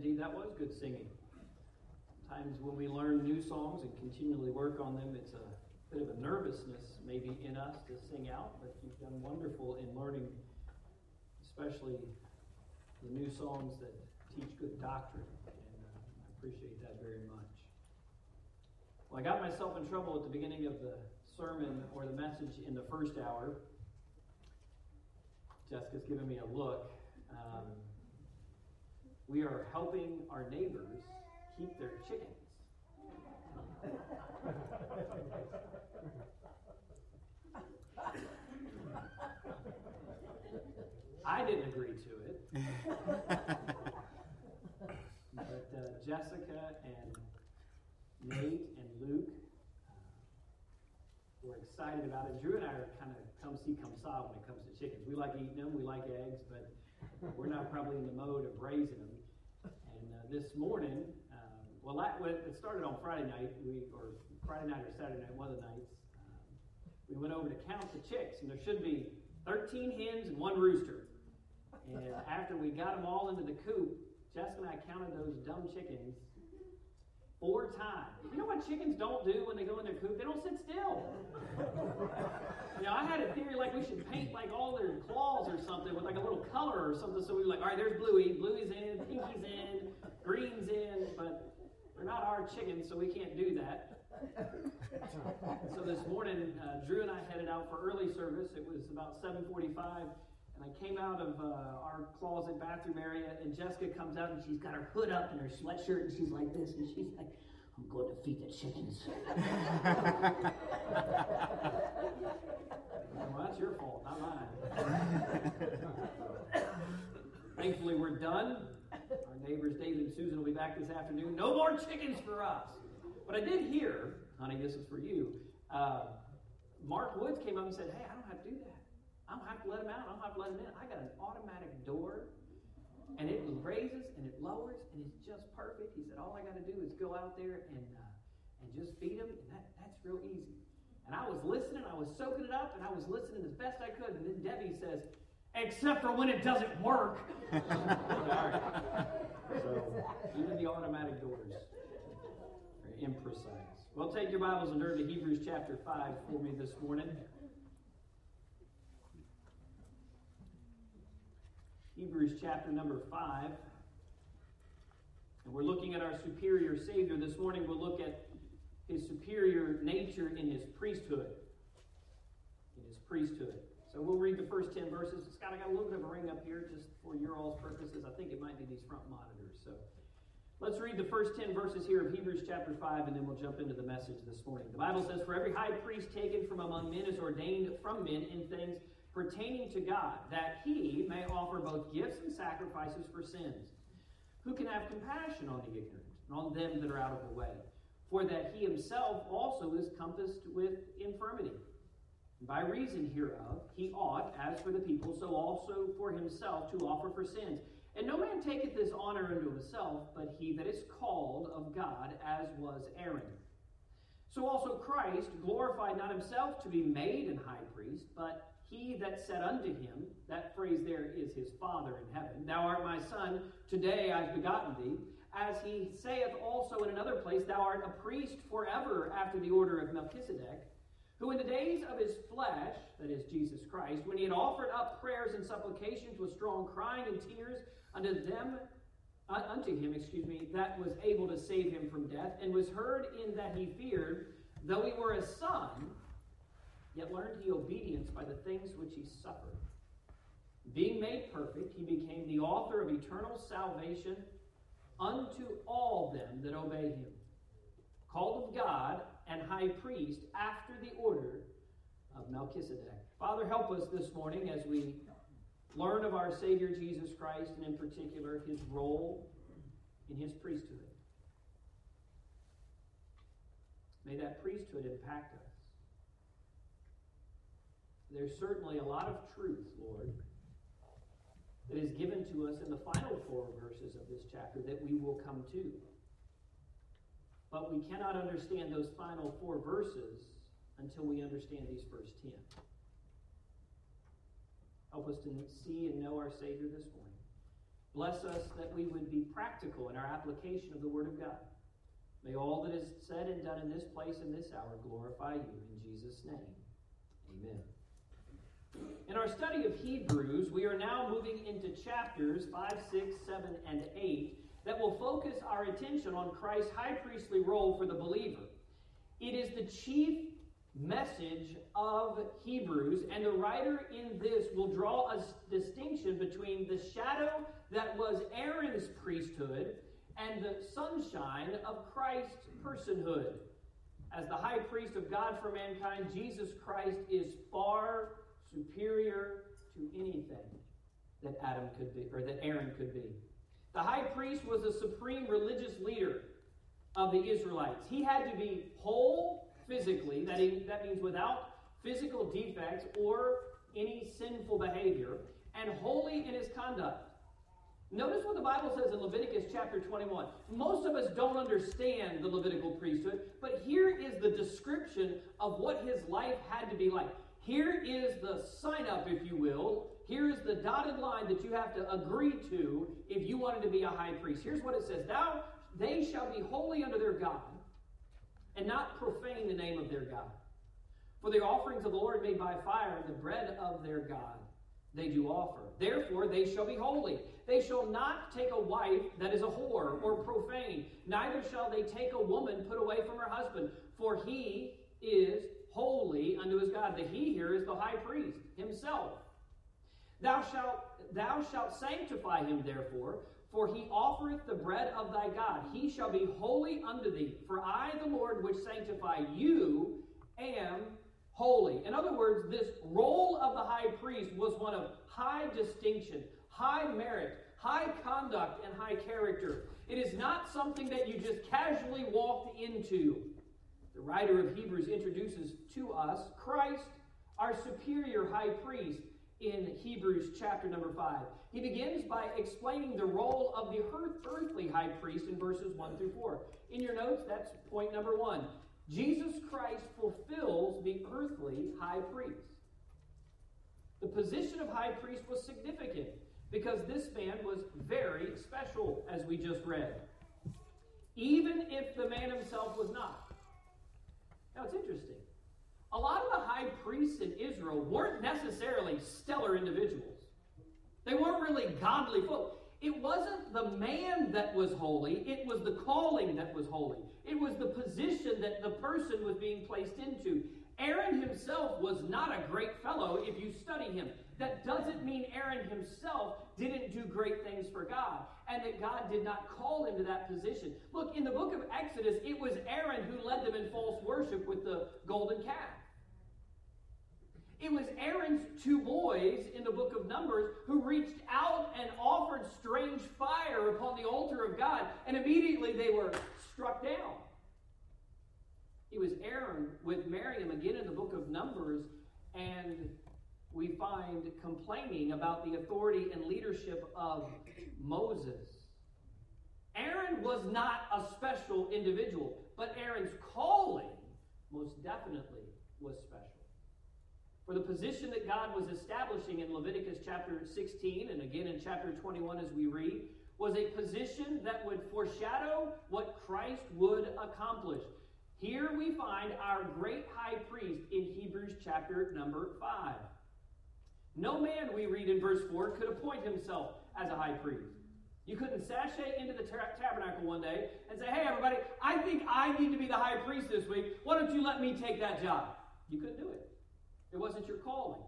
indeed, that was good singing. Times when we learn new songs and continually work on them, it's a bit of a nervousness maybe in us to sing out, but you've done wonderful in learning, especially the new songs that teach good doctrine. And uh, I appreciate that very much. Well, I got myself in trouble at the beginning of the sermon or the message in the first hour. Jessica's giving me a look. Um, we are helping our neighbors keep their chickens. I didn't agree to it. but uh, Jessica and Nate and Luke uh, were excited about it. Drew and I are kind of come see, come saw when it comes to chickens. We like eating them, we like eggs, but we're not probably in the mode of raising them. This morning, um, well, it started on Friday night, we or Friday night or Saturday night, one of the nights, um, we went over to count the chicks, and there should be 13 hens and one rooster. And after we got them all into the coop, Jessica and I counted those dumb chickens four times. You know what chickens don't do when they go in their coop? They don't sit still. you know, I had a theory like we should paint like all their claws or something with like a little color or something. So we were like, all right, there's Bluey. Bluey's in, Pinky's in, Green's in, but they're not our chickens, so we can't do that. so this morning, uh, Drew and I headed out for early service. It was about 745 and I came out of uh, our closet bathroom area, and Jessica comes out and she's got her hood up and her sweatshirt, and she's like this, and she's like, I'm going to feed the chickens. well, that's your fault, not mine. Thankfully, we're done. Our neighbors, David and Susan, will be back this afternoon. No more chickens for us. But I did hear, honey, this is for you. Uh, Mark Woods came up and said, Hey, I don't have to do that. I don't have to let them out. I don't have to let them in. I got an automatic door, and it raises and it lowers, and it's just perfect. He said, all I got to do is go out there and uh, and just feed them, and that, that's real easy. And I was listening. I was soaking it up, and I was listening as best I could. And then Debbie says, except for when it doesn't work. so even the automatic doors are imprecise. Well, take your Bibles and turn to Hebrews chapter 5 for me this morning. Hebrews chapter number 5. And we're looking at our superior Savior. This morning we'll look at his superior nature in his priesthood. In his priesthood. So we'll read the first 10 verses. Scott, I got a little bit of a ring up here just for your all's purposes. I think it might be these front monitors. So let's read the first 10 verses here of Hebrews chapter 5, and then we'll jump into the message this morning. The Bible says, For every high priest taken from among men is ordained from men in things pertaining to God, that he may offer both gifts and sacrifices for sins. Who can have compassion on the ignorant and on them that are out of the way? For that he himself also is compassed with infirmity. By reason hereof, he ought, as for the people, so also for himself to offer for sins. And no man taketh this honor unto himself, but he that is called of God, as was Aaron. So also Christ glorified not himself to be made an high priest, but he that said unto him, that phrase there is his Father in heaven, Thou art my Son, today I've begotten thee. As he saith also in another place, Thou art a priest forever after the order of Melchizedek, who in the days of his flesh, that is Jesus Christ, when he had offered up prayers and supplications with strong crying and tears unto them, uh, unto him, excuse me, that was able to save him from death, and was heard in that he feared, though he were a son, yet learned he obedience by the things which he suffered. Being made perfect, he became the author of eternal salvation unto all them that obey him, called of God and high priest after the order of Melchizedek. Father, help us this morning as we learn of our Savior Jesus Christ, and in particular, his role in his priesthood. May that priesthood impact us there's certainly a lot of truth, Lord, that is given to us in the final four verses of this chapter that we will come to. But we cannot understand those final four verses until we understand these first ten. Help us to see and know our Savior this morning. Bless us that we would be practical in our application of the Word of God. May all that is said and done in this place and this hour glorify you. In Jesus' name, amen. In our study of Hebrews, we are now moving into chapters 5, 6, 7, and 8 that will focus our attention on Christ's high priestly role for the believer. It is the chief message of Hebrews, and the writer in this will draw a distinction between the shadow that was Aaron's priesthood and the sunshine of Christ's personhood. As the high priest of God for mankind, Jesus Christ is far superior to anything that Adam could be or that Aaron could be. The high priest was a supreme religious leader of the Israelites. He had to be whole physically, that, that means without physical defects or any sinful behavior, and holy in his conduct. Notice what the Bible says in Leviticus chapter 21. Most of us don't understand the Levitical priesthood, but here is the description of what his life had to be like. Here is the sign up, if you will. Here is the dotted line that you have to agree to if you wanted to be a high priest. Here's what it says Thou, they shall be holy unto their God, and not profane the name of their God. For the offerings of the Lord made by fire, the bread of their God, they do offer. Therefore, they shall be holy. They shall not take a wife that is a whore or profane, neither shall they take a woman put away from her husband, for he is holy unto his God. The he here is the high priest himself. Thou shalt, thou shalt sanctify him, therefore, for he offereth the bread of thy God. He shall be holy unto thee. For I, the Lord, which sanctify you, am holy. In other words, this role of the high priest was one of high distinction, high merit, high conduct, and high character. It is not something that you just casually walked into. The writer of Hebrews introduces to us Christ, our superior high priest, in Hebrews chapter number 5. He begins by explaining the role of the earthly high priest in verses 1 through 4. In your notes, that's point number 1. Jesus Christ fulfills the earthly high priest. The position of high priest was significant because this man was very special, as we just read, even if the man himself was not. Now it's interesting. A lot of the high priests in Israel weren't necessarily stellar individuals. They weren't really godly folk. It wasn't the man that was holy, it was the calling that was holy. It was the position that the person was being placed into. Aaron himself was not a great fellow if you study him. That doesn't mean Aaron himself didn't do great things for God and that God did not call him to that position. Look, in the book of Exodus, it was Aaron who led them in false worship with the golden calf. It was Aaron's two boys in the book of Numbers who reached out and offered strange fire upon the altar of God, and immediately they were struck down. It was Aaron with Miriam again in the book of Numbers, and we find complaining about the authority and leadership of Moses. Aaron was not a special individual, but Aaron's calling most definitely was special. For the position that God was establishing in Leviticus chapter 16 and again in chapter 21 as we read was a position that would foreshadow what Christ would accomplish. Here we find our great high priest in Hebrews chapter number 5. No man, we read in verse 4, could appoint himself as a high priest. You couldn't sashay into the tabernacle one day and say, hey, everybody, I think I need to be the high priest this week. Why don't you let me take that job? You couldn't do it. It wasn't your calling.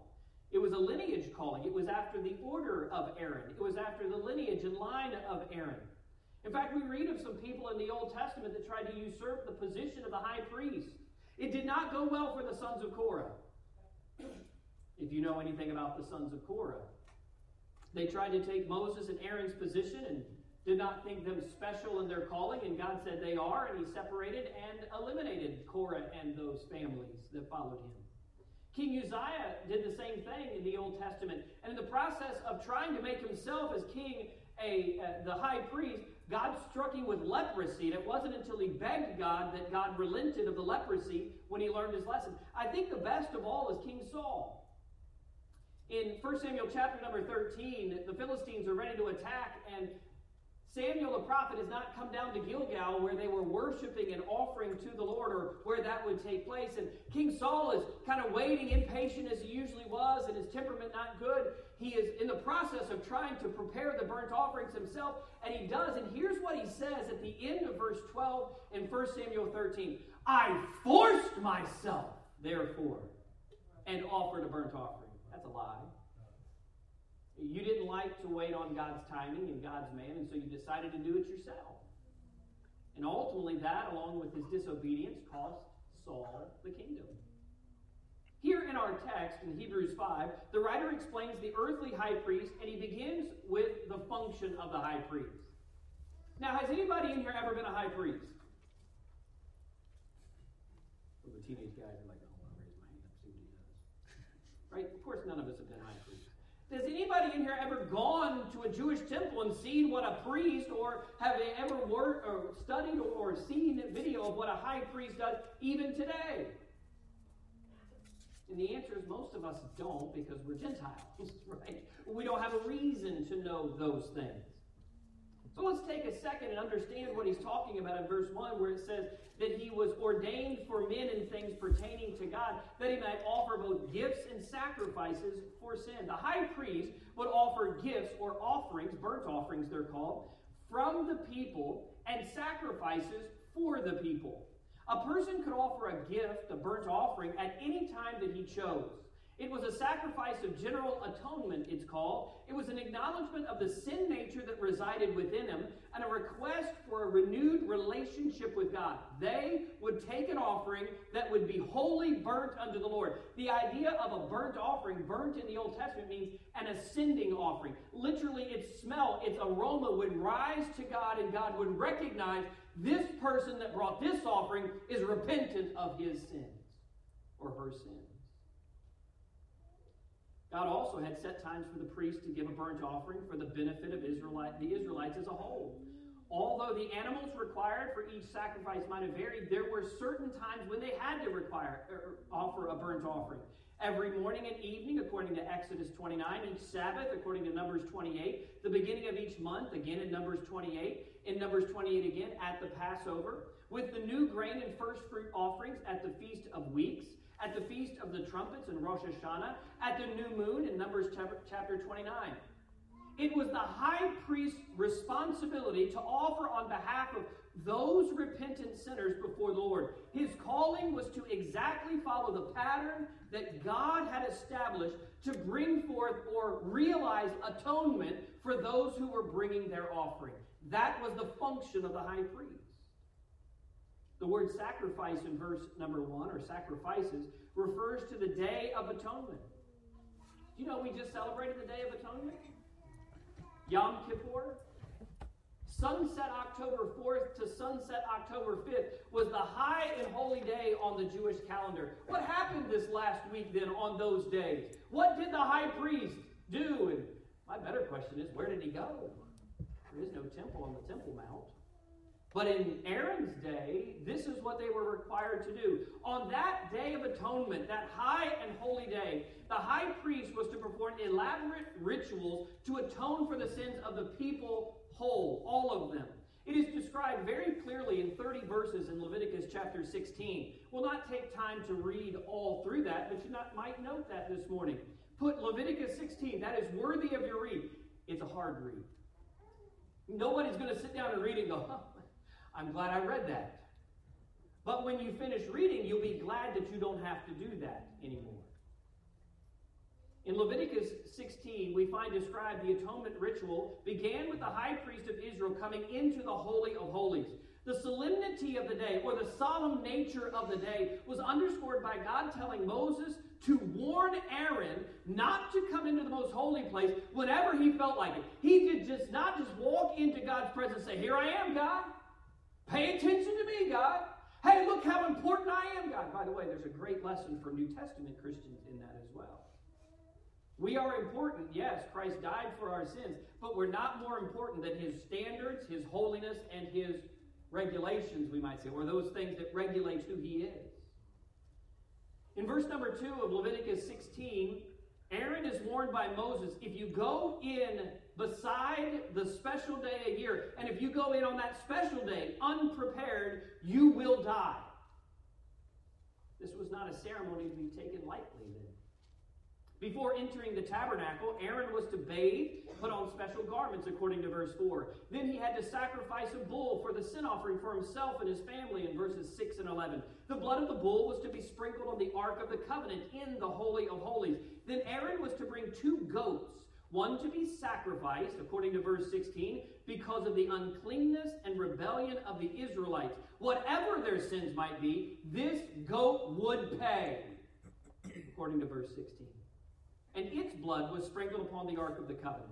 It was a lineage calling. It was after the order of Aaron. It was after the lineage and line of Aaron. In fact, we read of some people in the Old Testament that tried to usurp the position of the high priest. It did not go well for the sons of Korah. If you know anything about the sons of Korah, they tried to take Moses and Aaron's position and did not think them special in their calling, and God said they are, and He separated and eliminated Korah and those families that followed him. King Uzziah did the same thing in the Old Testament. And in the process of trying to make himself as king a, uh, the high priest, God struck him with leprosy. And it wasn't until he begged God that God relented of the leprosy when he learned his lesson. I think the best of all is King Saul. In 1 Samuel chapter number 13, the Philistines are ready to attack, and Samuel the prophet has not come down to Gilgal where they were worshiping and offering to the Lord or where that would take place. And King Saul is kind of waiting, impatient as he usually was, and his temperament not good. He is in the process of trying to prepare the burnt offerings himself, and he does. And here's what he says at the end of verse 12 in 1 Samuel 13 I forced myself, therefore, and offered a burnt offering. That's a lie. You didn't like to wait on God's timing and God's man, and so you decided to do it yourself. And ultimately, that, along with his disobedience, cost Saul the kingdom. Here in our text in Hebrews 5, the writer explains the earthly high priest, and he begins with the function of the high priest. Now, has anybody in here ever been a high priest? Well, the teenage guys are like, oh, I'll raise my hand up, see what he does. Right? Of course, none of us have been high priests. Has anybody in here ever gone to a Jewish temple and seen what a priest, or have they ever worked or studied or seen a video of what a high priest does even today? And the answer is most of us don't because we're Gentiles, right? We don't have a reason to know those things. So let's take a second and understand what he's talking about in verse 1, where it says that he was ordained for men in things pertaining to God, that he might offer both gifts and sacrifices for sin. The high priest would offer gifts or offerings, burnt offerings they're called, from the people and sacrifices for the people. A person could offer a gift, a burnt offering, at any time that he chose. It was a sacrifice of general atonement, it's called. It was an acknowledgement of the sin nature that resided within him and a request for a renewed relationship with God. They would take an offering that would be wholly burnt unto the Lord. The idea of a burnt offering, burnt in the Old Testament, means an ascending offering. Literally, its smell, its aroma would rise to God, and God would recognize this person that brought this offering is repentant of his sins or her sins. God also had set times for the priest to give a burnt offering for the benefit of Israelite, the Israelites as a whole. Although the animals required for each sacrifice might have varied, there were certain times when they had to require er, offer a burnt offering. Every morning and evening, according to Exodus 29, each Sabbath, according to Numbers 28, the beginning of each month, again in Numbers 28, in Numbers 28 again at the Passover, with the new grain and first fruit offerings at the Feast of Weeks, at the Feast of the Trumpets in Rosh Hashanah, at the new moon in Numbers chapter 29. It was the high priest's responsibility to offer on behalf of those repentant sinners before the Lord. His calling was to exactly follow the pattern that God had established to bring forth or realize atonement for those who were bringing their offering. That was the function of the high priest. The word sacrifice in verse number one, or sacrifices, refers to the Day of Atonement. You know we just celebrated the Day of Atonement? Yom Kippur. Sunset October 4th to sunset October 5th was the high and holy day on the Jewish calendar. What happened this last week then on those days? What did the high priest do? And my better question is, where did he go? There is no temple on the Temple Mount. But in Aaron's day, this is what they were required to do. On that day of atonement, that high and holy day, the high priest was to perform elaborate rituals to atone for the sins of the people whole, all of them. It is described very clearly in 30 verses in Leviticus chapter 16. We'll not take time to read all through that, but you not, might note that this morning. Put Leviticus 16, that is worthy of your read. It's a hard read. Nobody's going to sit down and read and go, oh, I'm glad I read that. But when you finish reading, you'll be glad that you don't have to do that anymore. In Leviticus 16, we find described the atonement ritual began with the high priest of Israel coming into the Holy of Holies. The solemnity of the day, or the solemn nature of the day, was underscored by God telling Moses to warn Aaron not to come into the most holy place whenever he felt like it. He did just not just walk into God's presence and say, Here I am, God. Pay attention to me, God. Hey, look how important I am, God. By the way, there's a great lesson for New Testament Christians in that as well. We are important, yes, Christ died for our sins, but we're not more important than his standards, his holiness, and his regulations, we might say, or those things that regulate who he is. In verse number 2 of Leviticus 16, Aaron is warned by Moses if you go in beside the special day a year, and if you go in on that special day unprepared, you will die. This was not a ceremony to be taken lightly then. Before entering the tabernacle, Aaron was to bathe, put on special garments, according to verse 4. Then he had to sacrifice a bull for the sin offering for himself and his family in verses 6 and 11. The blood of the bull was to be sprinkled on the Ark of the Covenant in the Holy of Holies. Then Aaron was to bring two goats, one to be sacrificed, according to verse 16, because of the uncleanness and rebellion of the Israelites. Whatever their sins might be, this goat would pay, according to verse 16 and its blood was sprinkled upon the Ark of the Covenant.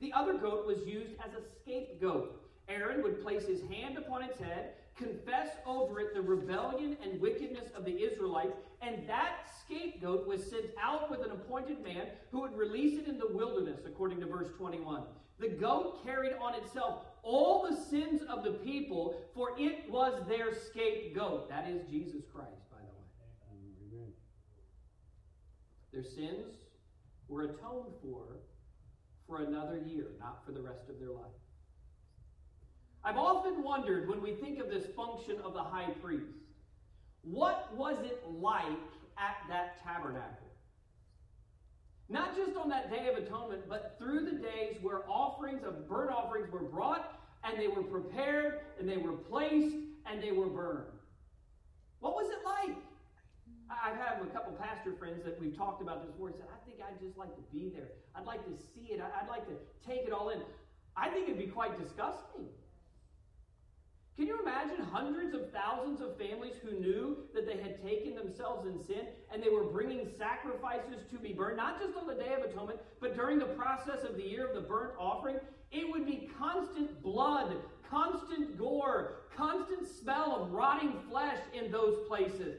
The other goat was used as a scapegoat. Aaron would place his hand upon its head, confess over it the rebellion and wickedness of the Israelites, and that scapegoat was sent out with an appointed man who would release it in the wilderness, according to verse 21. The goat carried on itself all the sins of the people, for it was their scapegoat. That is Jesus Christ, by the way. Their sins were atoned for for another year, not for the rest of their life. I've often wondered when we think of this function of the high priest, what was it like at that tabernacle? Not just on that day of atonement, but through the days where offerings of burnt offerings were brought and they were prepared and they were placed and they were burned. What was it like? I have a couple pastor friends that we've talked about this before. Said, I think I'd just like to be there. I'd like to see it. I'd like to take it all in. I think it'd be quite disgusting. Can you imagine hundreds of thousands of families who knew that they had taken themselves in sin and they were bringing sacrifices to be burned, not just on the Day of Atonement, but during the process of the year of the burnt offering? It would be constant blood, constant gore, constant smell of rotting flesh in those places.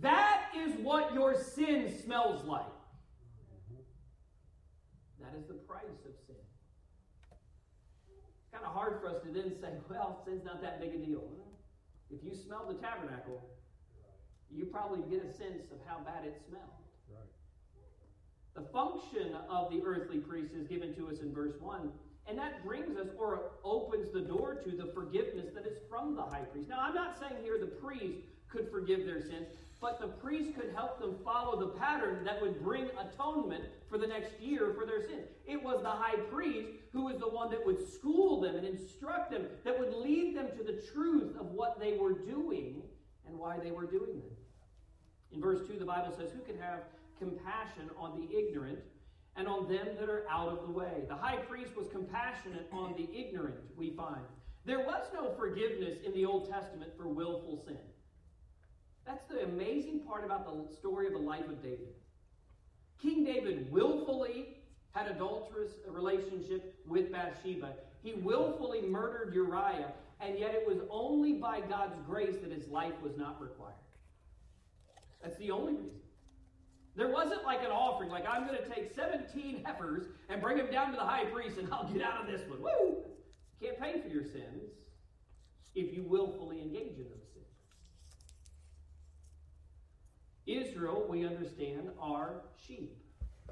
That is what your sin smells like. That is the price of kind of hard for us to then say, well, sin's not that big a deal. If you smell the tabernacle, you probably get a sense of how bad it smelled. The function of the earthly priest is given to us in verse 1, and that brings us or opens the door to the forgiveness that is from the high priest. Now, I'm not saying here the priest could forgive their sins, but the priest could help them follow the pattern that would bring atonement for the next year for their sins. It was the high priest who was the one that would school them and instruct them, that would lead them to the truth of what they were doing and why they were doing them. In verse 2, the Bible says, Who can have compassion on the ignorant and on them that are out of the way? The high priest was compassionate on the ignorant, we find. There was no forgiveness in the Old Testament for willful sin. That's the amazing part about the story of the life of David. King David willfully had adulterous relationship with Bathsheba. He willfully murdered Uriah, and yet it was only by God's grace that his life was not required. That's the only reason. There wasn't like an offering, like I'm going to take 17 heifers and bring them down to the high priest and I'll get out of this one. Woo! Can't pay for your sins if you willfully engage in them. Israel, we understand, are sheep.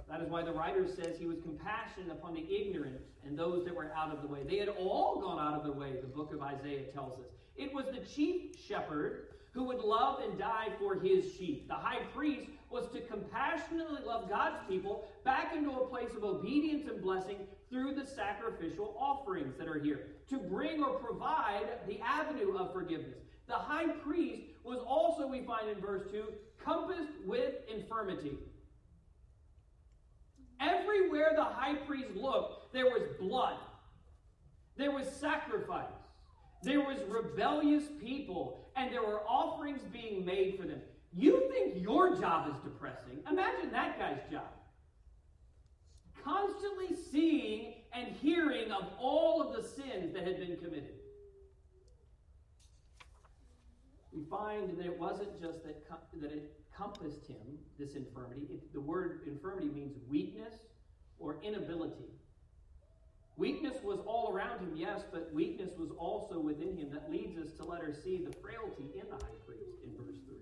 That is why the writer says he was compassionate upon the ignorant and those that were out of the way. They had all gone out of the way, the book of Isaiah tells us. It was the chief shepherd who would love and die for his sheep. The high priest was to compassionately love God's people back into a place of obedience and blessing through the sacrificial offerings that are here, to bring or provide the avenue of forgiveness. The high priest was also, we find in verse 2, compassed with infirmity. Everywhere the high priest looked, there was blood, there was sacrifice, there was rebellious people, and there were offerings being made for them. You think your job is depressing? Imagine that guy's job. Constantly seeing and hearing of all of the sins that had been committed. We find that it wasn't just that, that it compassed him, this infirmity. It, the word infirmity means weakness or inability. Weakness was all around him, yes, but weakness was also within him. That leads us to let her see the frailty in the high priest in verse 3.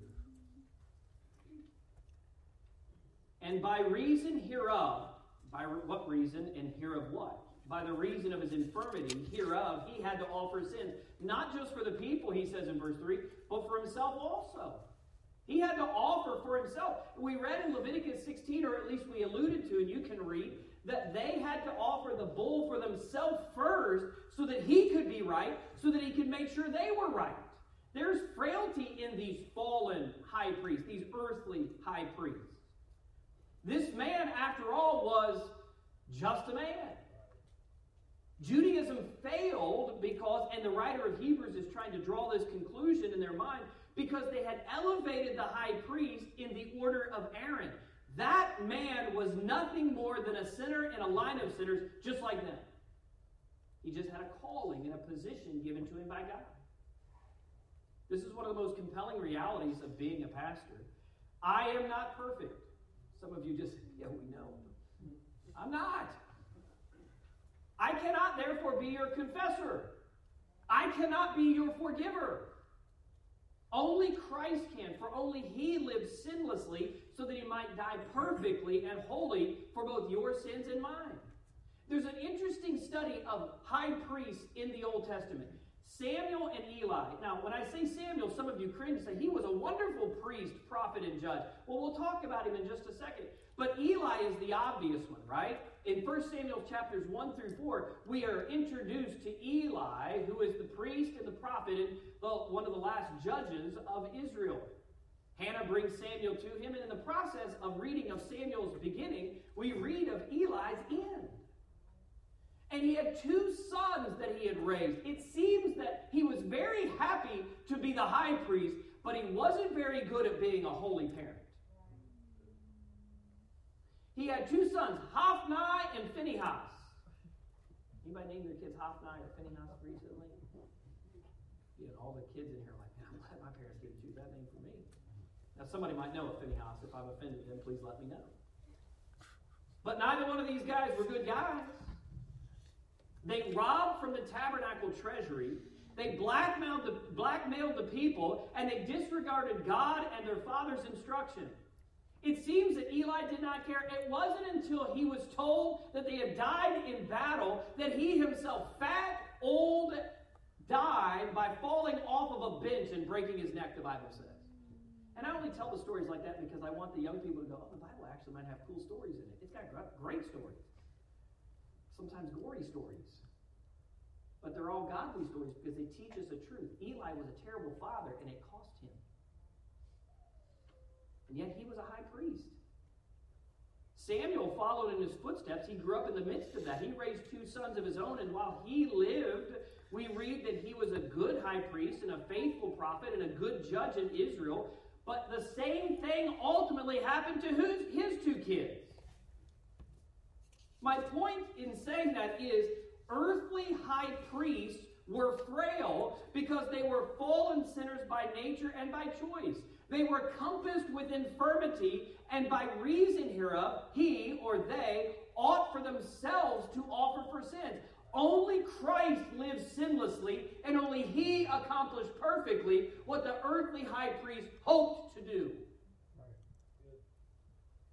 And by reason hereof, by what reason and hereof what? By the reason of his infirmity, hereof, he had to offer sins, not just for the people, he says in verse 3, but for himself also. He had to offer for himself. We read in Leviticus 16, or at least we alluded to, and you can read, that they had to offer the bull for themselves first so that he could be right, so that he could make sure they were right. There's frailty in these fallen high priests, these earthly high priests. This man, after all, was just a man. Judaism failed because, and the writer of Hebrews is trying to draw this conclusion in their mind, because they had elevated the high priest in the order of Aaron. That man was nothing more than a sinner in a line of sinners just like them. He just had a calling and a position given to him by God. This is one of the most compelling realities of being a pastor. I am not perfect. Some of you just, yeah, we know. I'm not. I cannot, therefore, be your confessor. I cannot be your forgiver. Only Christ can, for only He lived sinlessly so that He might die perfectly and wholly for both your sins and mine. There's an interesting study of high priests in the Old Testament. Samuel and Eli. Now, when I say Samuel, some of you cringe and say he was a wonderful priest, prophet, and judge. Well, we'll talk about him in just a second. But Eli is the obvious one, right? In 1 Samuel chapters 1 through 4, we are introduced to Eli, who is the priest and the prophet and one of the last judges of Israel. Hannah brings Samuel to him, and in the process of reading of Samuel's beginning, we read of Eli's end. And he had two sons that he had raised. It seems that he was very happy to be the high priest, but he wasn't very good at being a holy parent. He had two sons, Hophni and Phinehas. Anybody name their kids Hophni or Phinehas recently? Yeah, all the kids in here are like, man, I'm glad my parents didn't choose that name for me. Now, somebody might know a Phinehas. If I've offended them, please let me know. But neither one of these guys were good guys. They robbed from the tabernacle treasury. They blackmailed the, blackmailed the people, and they disregarded God and their father's instruction. It seems that Eli did not care. It wasn't until he was told that they had died in battle that he himself, fat, old, died by falling off of a bench and breaking his neck, the Bible says. And I only tell the stories like that because I want the young people to go, oh, the Bible actually might have cool stories in it. It's got great stories, sometimes gory stories. But they're all godly stories because they teach us the truth. Eli was a terrible father, and it cost him. And yet he was a high priest. Samuel followed in his footsteps. He grew up in the midst of that. He raised two sons of his own, and while he lived, we read that he was a good high priest and a faithful prophet and a good judge in Israel. But the same thing ultimately happened to his, two kids. My point in saying that is earthly high priests were frail because they were fallen sinners by nature and by choice. They were compassed with infirmity, and by reason hereof, he or they ought for themselves to offer for sins. Only Christ lived sinlessly, and only he accomplished perfectly what the earthly high priest hoped to do.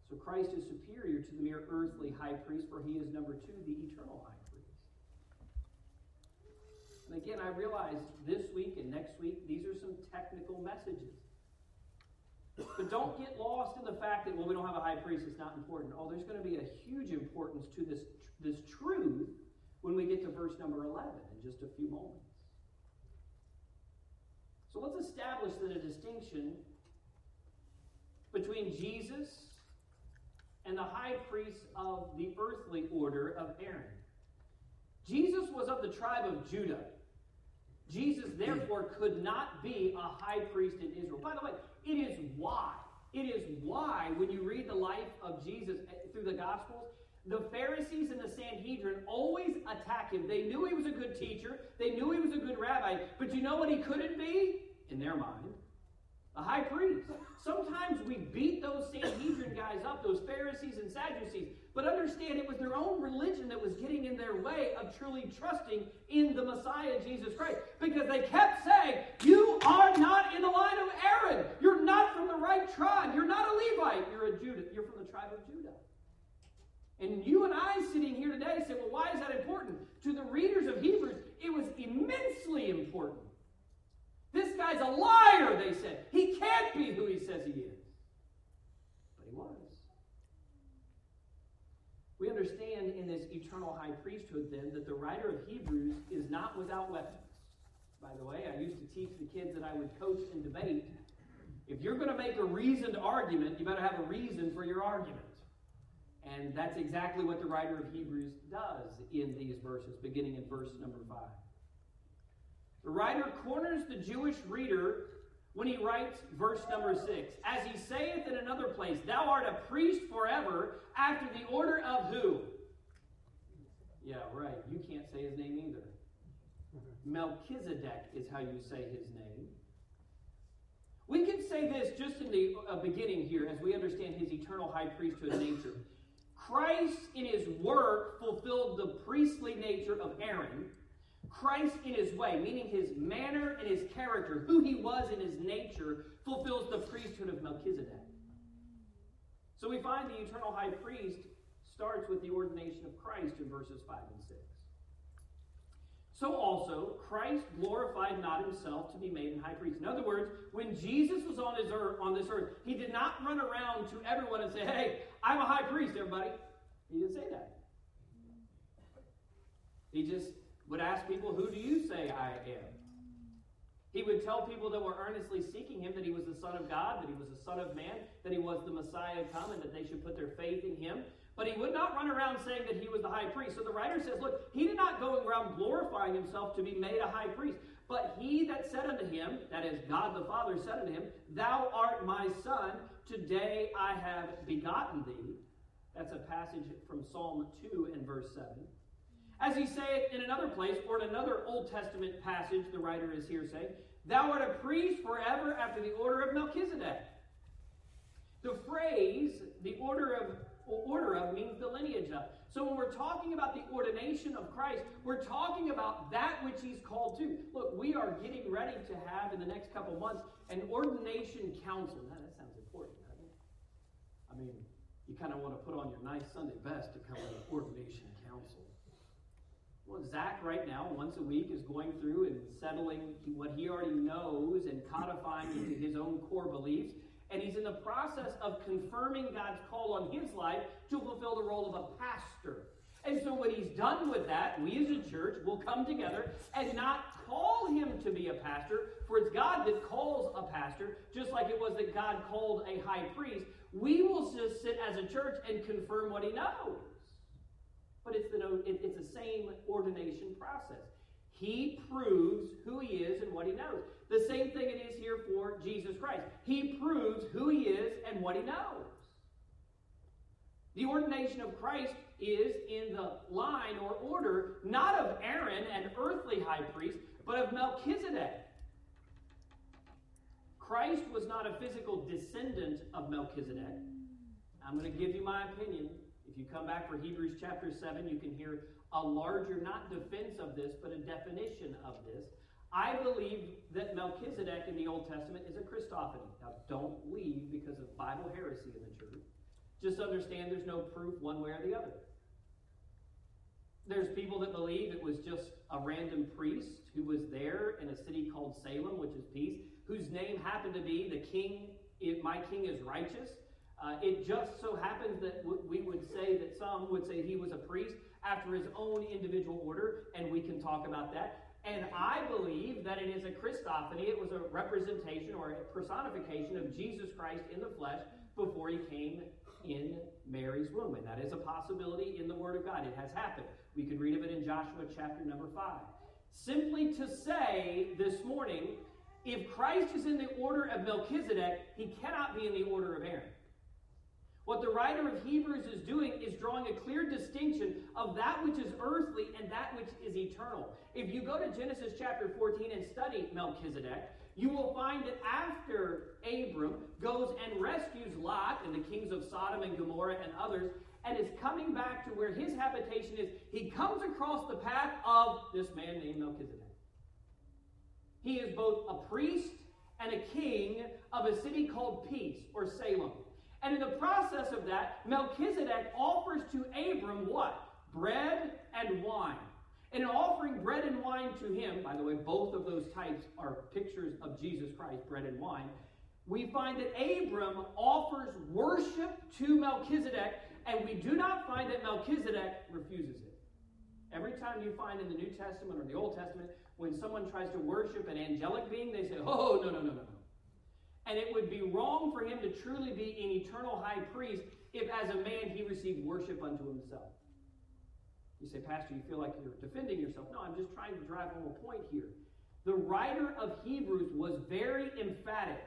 So Christ is superior to the mere earthly high priest, for he is number two, the eternal high priest. And again, I realize this week and next week, these are some technical messages. But don't get lost in the fact that, well, we don't have a high priest, it's not important. Oh, there's going to be a huge importance to this, this truth when we get to verse number 11 in just a few moments. So let's establish that a distinction between Jesus and the high priest of the earthly order of Aaron. Jesus was of the tribe of Judah. Jesus, therefore, could not be a high priest in Israel. By the way, it is why. It is why, when you read the life of Jesus eh, through the Gospels, the Pharisees and the Sanhedrin always attack him. They knew he was a good teacher, they knew he was a good rabbi, but you know what he couldn't be? In their mind, a high priest. Sometimes we beat those Sanhedrin guys up, those Pharisees and Sadducees, But understand it was their own religion that was getting in their way of truly trusting in the Messiah, Jesus Christ. Because they kept saying, You are not in the line of Aaron. You're not from the right tribe. You're not a Levite. You're a Judah. You're from the tribe of Judah. And you and I sitting here today say, Well, why is that important? To the readers of Hebrews, it was immensely important. This guy's a liar, they said. He can't be who he says he is. But he was. We understand in this eternal high priesthood, then, that the writer of Hebrews is not without weapons. By the way, I used to teach the kids that I would coach and debate. If you're going to make a reasoned argument, you better have a reason for your argument. And that's exactly what the writer of Hebrews does in these verses, beginning in verse number 5. The writer corners the Jewish reader when he writes verse number 6 As he saith in another place, Thou art a priest forever after the order of who? Yeah, right. You can't say his name either. Melchizedek is how you say his name. We can say this just in the uh, beginning here as we understand his eternal high priesthood nature. Christ in his work fulfilled the priestly nature of Aaron Christ in his way, meaning his manner and his character, who he was in his nature, fulfills the priesthood of Melchizedek. So we find the eternal high priest starts with the ordination of Christ in verses 5 and 6. So also, Christ glorified not himself to be made an high priest. In other words, when Jesus was on, his earth, on this earth, he did not run around to everyone and say, Hey, I'm a high priest, everybody. He didn't say that. He just would ask people, Who do you say I am? He would tell people that were earnestly seeking him that he was the Son of God, that he was the Son of Man, that he was the Messiah come, and that they should put their faith in him. But he would not run around saying that he was the high priest. So the writer says, Look, he did not go around glorifying himself to be made a high priest. But he that said unto him, that is, God the Father said unto him, Thou art my Son, today I have begotten thee. That's a passage from Psalm 2 and verse 7. As he saith in another place, or in another Old Testament passage, the writer is here saying, Thou art a priest forever after the order of Melchizedek. The phrase, the order of order of means the lineage of. So when we're talking about the ordination of Christ, we're talking about that which he's called to. Look, we are getting ready to have in the next couple months an ordination council. Now that sounds important, doesn't it? I mean, you kind of want to put on your nice Sunday best to come to an ordination. Well, Zach right now, once a week, is going through and settling what he already knows and codifying into his own core beliefs. And he's in the process of confirming God's call on his life to fulfill the role of a pastor. And so, when he's done with that, we as a church will come together and not call him to be a pastor, for it's God that calls a pastor, just like it was that God called a high priest. We will just sit as a church and confirm what he knows. But it's the, it's the same ordination process. He proves who he is and what he knows. The same thing it is here for Jesus Christ. He proves who he is and what he knows. The ordination of Christ is in the line or order not of Aaron, an earthly high priest, but of Melchizedek. Christ was not a physical descendant of Melchizedek. I'm going to give you my opinion. If you come back for Hebrews chapter 7, you can hear a larger, not defense of this, but a definition of this. I believe that Melchizedek in the Old Testament is a Christophany. Now, don't leave because of Bible heresy in the church. Just understand there's no proof one way or the other. There's people that believe it was just a random priest who was there in a city called Salem, which is peace, whose name happened to be the king, my king is righteous. Uh, it just so happens that w- we would say that some would say he was a priest after his own individual order, and we can talk about that. And I believe that it is a Christophany. It was a representation or a personification of Jesus Christ in the flesh before he came in Mary's womb. And that is a possibility in the Word of God. It has happened. We can read of it in Joshua chapter number 5. Simply to say this morning, if Christ is in the order of Melchizedek, he cannot be in the order of Aaron. What the writer of Hebrews is doing is drawing a clear distinction of that which is earthly and that which is eternal. If you go to Genesis chapter 14 and study Melchizedek, you will find that after Abram goes and rescues Lot and the kings of Sodom and Gomorrah and others, and is coming back to where his habitation is. He comes across the path of this man named Melchizedek. He is both a priest and a king of a city called Peace or Salem. And in the process of that, Melchizedek offers to Abram what? Bread and wine. And in offering bread and wine to him, by the way, both of those types are pictures of Jesus Christ, bread and wine. We find that Abram offers worship to Melchizedek, and we do not find that Melchizedek refuses it. Every time you find in the New Testament or the Old Testament, when someone tries to worship an angelic being, they say, Oh, no, no, no, no, no. And it would be wrong for him to truly be an eternal high priest if, as a man, he received worship unto himself. You say, Pastor, you feel like you're defending yourself. No, I'm just trying to drive home a point here. The writer of Hebrews was very emphatic.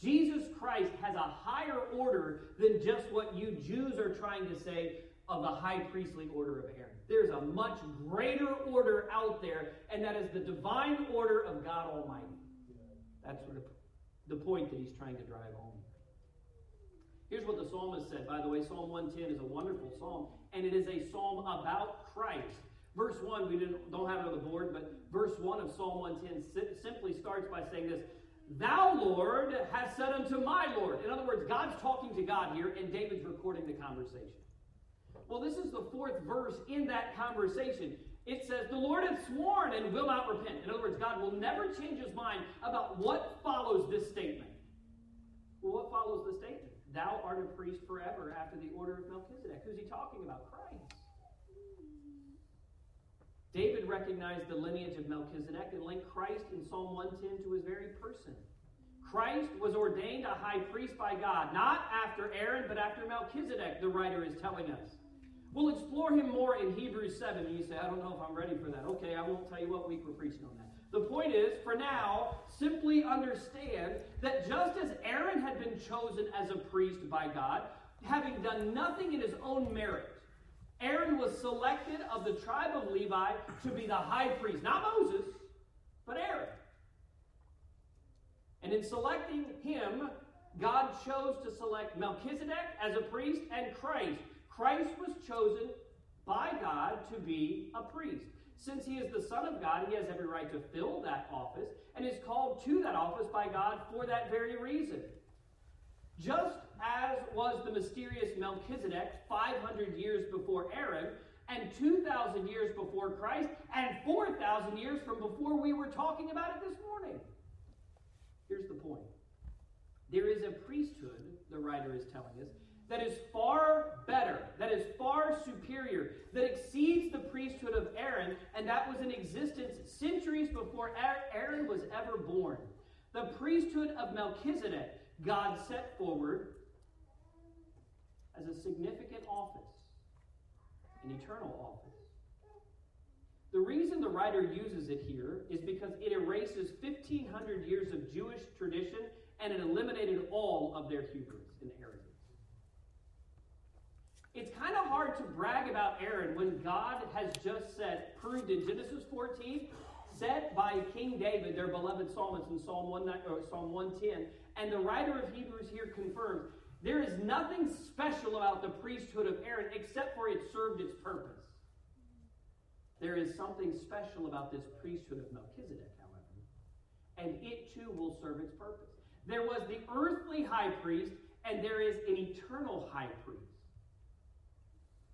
Jesus Christ has a higher order than just what you Jews are trying to say of the high priestly order of Aaron. There's a much greater order out there, and that is the divine order of God Almighty. That's sort of the point that he's trying to drive home. Here's what the psalmist said. By the way, Psalm 110 is a wonderful psalm, and it is a psalm about Christ. Verse 1, we didn't, don't have it on the board, but verse 1 of Psalm 110 simply starts by saying this Thou, Lord, hast said unto my Lord. In other words, God's talking to God here, and David's recording the conversation. Well, this is the fourth verse in that conversation. It says, The Lord hath sworn and will not repent. In other words, God will never change his mind about what follows this statement. Well, what follows the statement? Thou art a priest forever after the order of Melchizedek. Who's he talking about? Christ. David recognized the lineage of Melchizedek and linked Christ in Psalm 110 to his very person. Christ was ordained a high priest by God, not after Aaron, but after Melchizedek, the writer is telling us. We'll explore him more in Hebrews 7. And you say, I don't know if I'm ready for that. Okay, I won't tell you what week we're preaching on that. The point is, for now, simply understand that just as Aaron had been chosen as a priest by God, having done nothing in his own merit, Aaron was selected of the tribe of Levi to be the high priest. Not Moses, but Aaron. And in selecting him, God chose to select Melchizedek as a priest and Christ. Christ was chosen by God to be a priest. Since he is the Son of God, he has every right to fill that office and is called to that office by God for that very reason. Just as was the mysterious Melchizedek 500 years before Aaron, and 2,000 years before Christ, and 4,000 years from before we were talking about it this morning. Here's the point there is a priesthood, the writer is telling us, that is far better, that is far superior, that exceeds the priesthood of Aaron, and that was in existence centuries before Aaron was ever born. The priesthood of Melchizedek, God set forward as a significant office, an eternal office. The reason the writer uses it here is because it erases 1,500 years of Jewish tradition and it eliminated all of their hubris. It's kind of hard to brag about Aaron when God has just said, proved in Genesis 14, set by King David, their beloved psalmist in Psalm, 1, Psalm 110, and the writer of Hebrews here confirms there is nothing special about the priesthood of Aaron except for it served its purpose. There is something special about this priesthood of Melchizedek, however, and it too will serve its purpose. There was the earthly high priest, and there is an eternal high priest.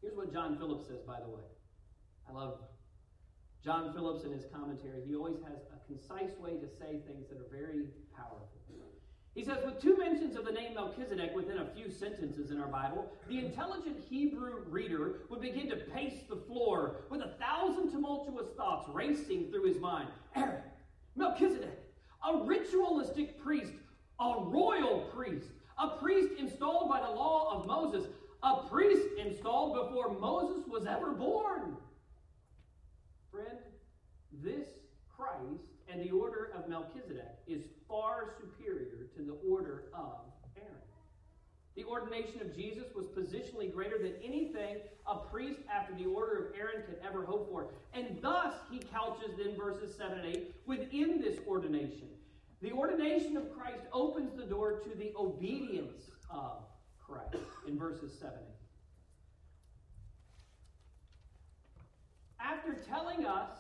Here's what John Phillips says, by the way. I love John Phillips in his commentary. He always has a concise way to say things that are very powerful. He says, with two mentions of the name Melchizedek within a few sentences in our Bible, the intelligent Hebrew reader would begin to pace the floor with a thousand tumultuous thoughts racing through his mind. Aaron, Melchizedek, a ritualistic priest, a royal priest, a priest installed by the law of installed before Moses was ever born. Friend, this Christ and the order of Melchizedek is far superior to the order of Aaron. The ordination of Jesus was positionally greater than anything a priest after the order of Aaron could ever hope for. And thus, he couches in verses 7 and 8 within this ordination. The ordination of Christ opens the door to the obedience of Christ in verses 7 and 8. After telling us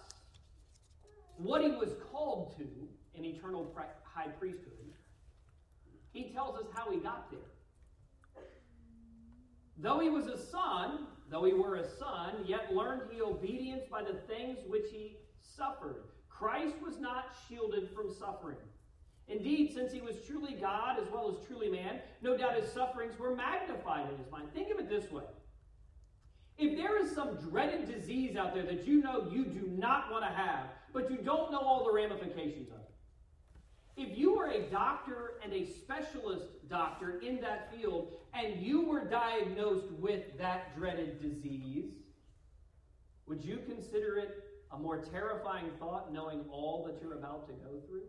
what he was called to in eternal high priesthood, he tells us how he got there. Though he was a son, though he were a son, yet learned he obedience by the things which he suffered. Christ was not shielded from suffering. Indeed, since he was truly God as well as truly man, no doubt his sufferings were magnified in his mind. Think of it this way. If there is some dreaded disease out there that you know you do not want to have, but you don't know all the ramifications of it, if you were a doctor and a specialist doctor in that field and you were diagnosed with that dreaded disease, would you consider it a more terrifying thought knowing all that you're about to go through?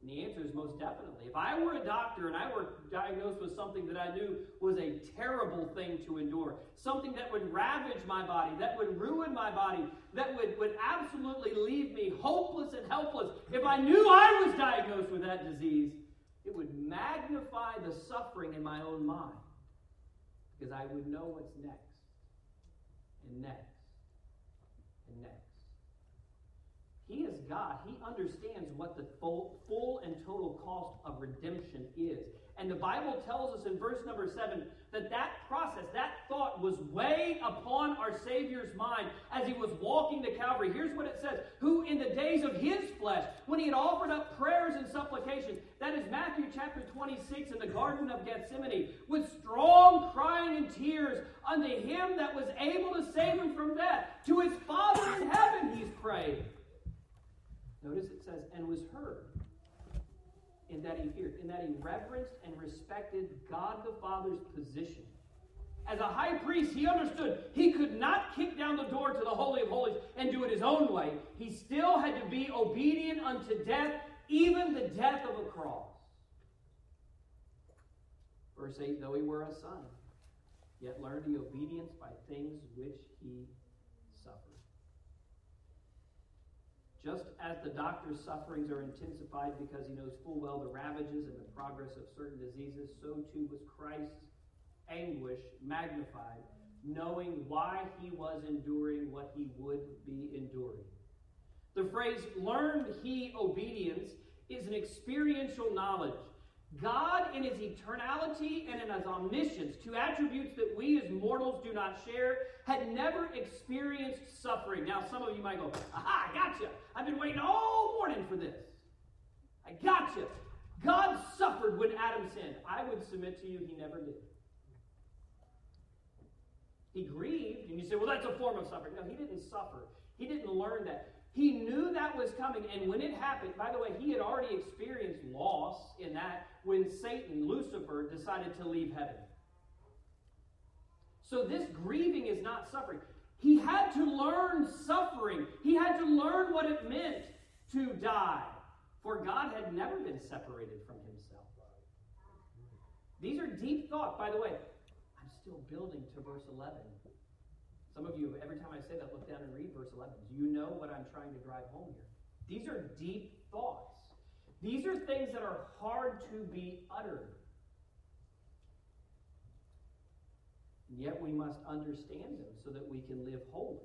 And the answer is most definitely. If I were a doctor and I were diagnosed with something that I knew was a terrible thing to endure, something that would ravage my body, that would ruin my body, that would, would absolutely leave me hopeless and helpless, if I knew I was diagnosed with that disease, it would magnify the suffering in my own mind because I would know what's next and next and next. He is God. He understands what the full, full and total cost of redemption is. And the Bible tells us in verse number seven that that process, that thought was way upon our Savior's mind as he was walking to Calvary. Here's what it says Who in the days of his flesh, when he had offered up prayers and supplications, that is Matthew chapter 26 in the Garden of Gethsemane, with strong crying and tears unto him that was able to save him from death, to his Father in heaven he's prayed. Notice it says, and was heard. In that he feared, in that he reverenced and respected God the Father's position. As a high priest, he understood he could not kick down the door to the Holy of Holies and do it his own way. He still had to be obedient unto death, even the death of a cross. Verse 8 Though he were a son, yet learned he obedience by things which he Just as the doctor's sufferings are intensified because he knows full well the ravages and the progress of certain diseases, so too was Christ's anguish magnified, knowing why he was enduring what he would be enduring. The phrase learned he obedience is an experiential knowledge God, in his eternality and in his omniscience, two attributes that we as mortals do not share, had never experienced suffering. Now, some of you might go, Aha, I got you. I've been waiting all morning for this. I got you. God suffered when Adam sinned. I would submit to you, he never did. He grieved, and you say, well, that's a form of suffering. No, he didn't suffer. He didn't learn that. He knew that was coming, and when it happened, by the way, he had already experienced loss in that when Satan, Lucifer, decided to leave heaven. So this grieving is not suffering. He had to learn suffering. He had to learn what it meant to die. For God had never been separated from himself. These are deep thoughts. By the way, I'm still building to verse 11. Some of you, every time I say that, look down and read verse 11. Do you know what I'm trying to drive home here? These are deep thoughts. These are things that are hard to be uttered. And yet we must understand them so that we can live holy.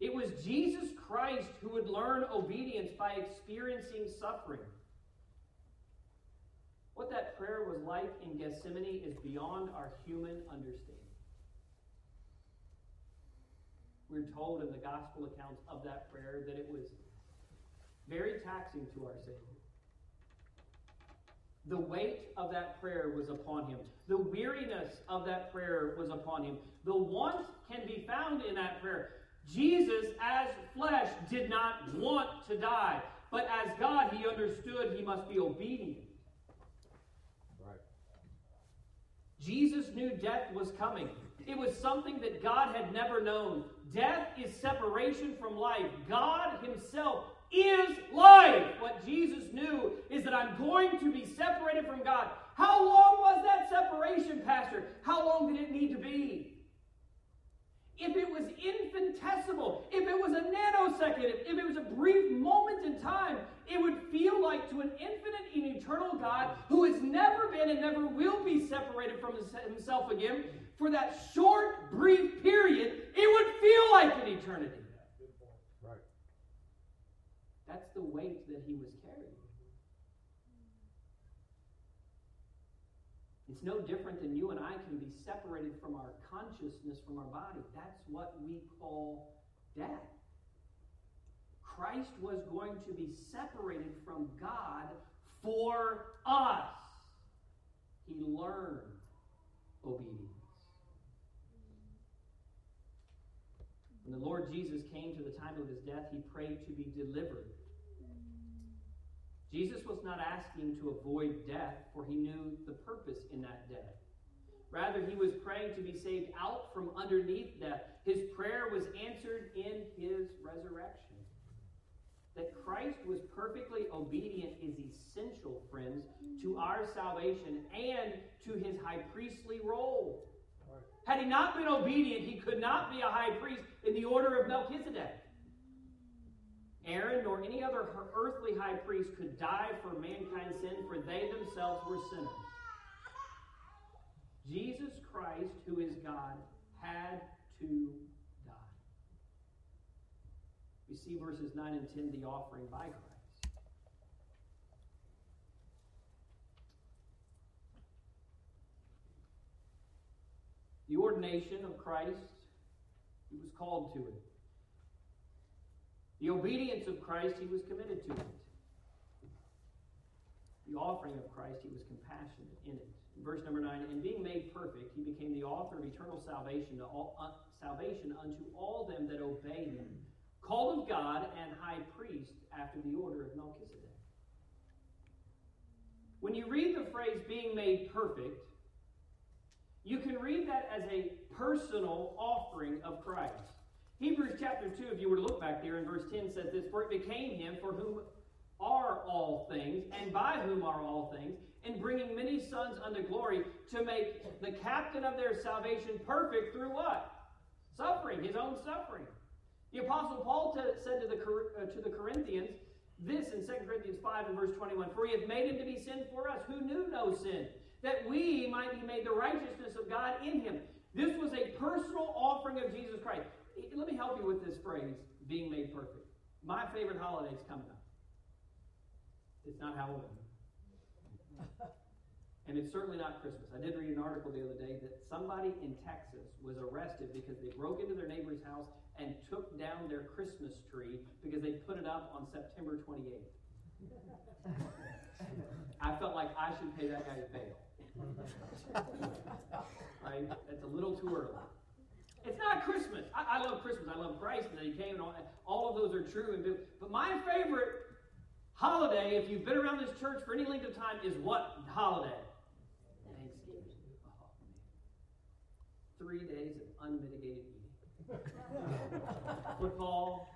It was Jesus Christ who would learn obedience by experiencing suffering. What that prayer was like in Gethsemane is beyond our human understanding. We're told in the gospel accounts of that prayer that it was very taxing to our Savior. The weight of that prayer was upon him. The weariness of that prayer was upon him. The want can be found in that prayer. Jesus, as flesh, did not want to die, but as God, he understood he must be obedient. Right. Jesus knew death was coming. It was something that God had never known. Death is separation from life. God Himself is life. What Jesus knew is that I'm going to be separated from God. How long was that separation, Pastor? How long did it need to be? if it was infinitesimal, if it was a nanosecond, if it was a brief moment in time, it would feel like to an infinite and eternal God who has never been and never will be separated from himself again, for that short, brief period, it would feel like an eternity. Right. That's the weight that he was carrying. It's no different than you and I can be separated from our consciousness from our body. That's what we call death. Christ was going to be separated from God for us. He learned obedience. When the Lord Jesus came to the time of his death, he prayed to be delivered. Jesus was not asking to avoid death, for he knew the purpose in that death. Rather, he was praying to be saved out from underneath death. His prayer was answered in his resurrection. That Christ was perfectly obedient is essential, friends, to our salvation and to his high priestly role. Had he not been obedient, he could not be a high priest in the order of Melchizedek. Aaron nor any other earthly high priest could die for mankind's sin, for they themselves were sinners. Jesus Christ, who is God, had to die. We see verses 9 and 10, the offering by Christ. The ordination of Christ, he was called to it. The obedience of Christ, he was committed to it. The offering of Christ, he was compassionate in it. In verse number 9, and being made perfect, he became the author of eternal salvation to all, uh, salvation unto all them that obey him, called of God and high priest after the order of Melchizedek. When you read the phrase being made perfect, you can read that as a personal offering of Christ. Hebrews chapter 2, if you were to look back there in verse 10, says this For it became him for whom are all things, and by whom are all things, in bringing many sons unto glory, to make the captain of their salvation perfect through what? Suffering, his own suffering. The Apostle Paul t- said to the, uh, to the Corinthians this in 2 Corinthians 5 and verse 21 For he hath made him to be sin for us, who knew no sin, that we might be made the righteousness of God in him. This was a personal offering of Jesus Christ eh, let me help you with this phrase, being made perfect. My favorite holiday is coming up. It's not Halloween. and it's certainly not Christmas. I did read an article the other day that somebody in Texas was arrested because they broke into their neighbor's house and took down their Christmas tree because they put it up on September 28th. I felt like I should pay that guy bail. Right? It's a little too early. It's not Christmas. I, I, love Christmas. I love Christ and that He came, and all, all of those are true. And but my favorite holiday, if you've been around this church for any length of time, is what holiday? Thanksgiving. Oh, Three days of unmitigated eating. Football.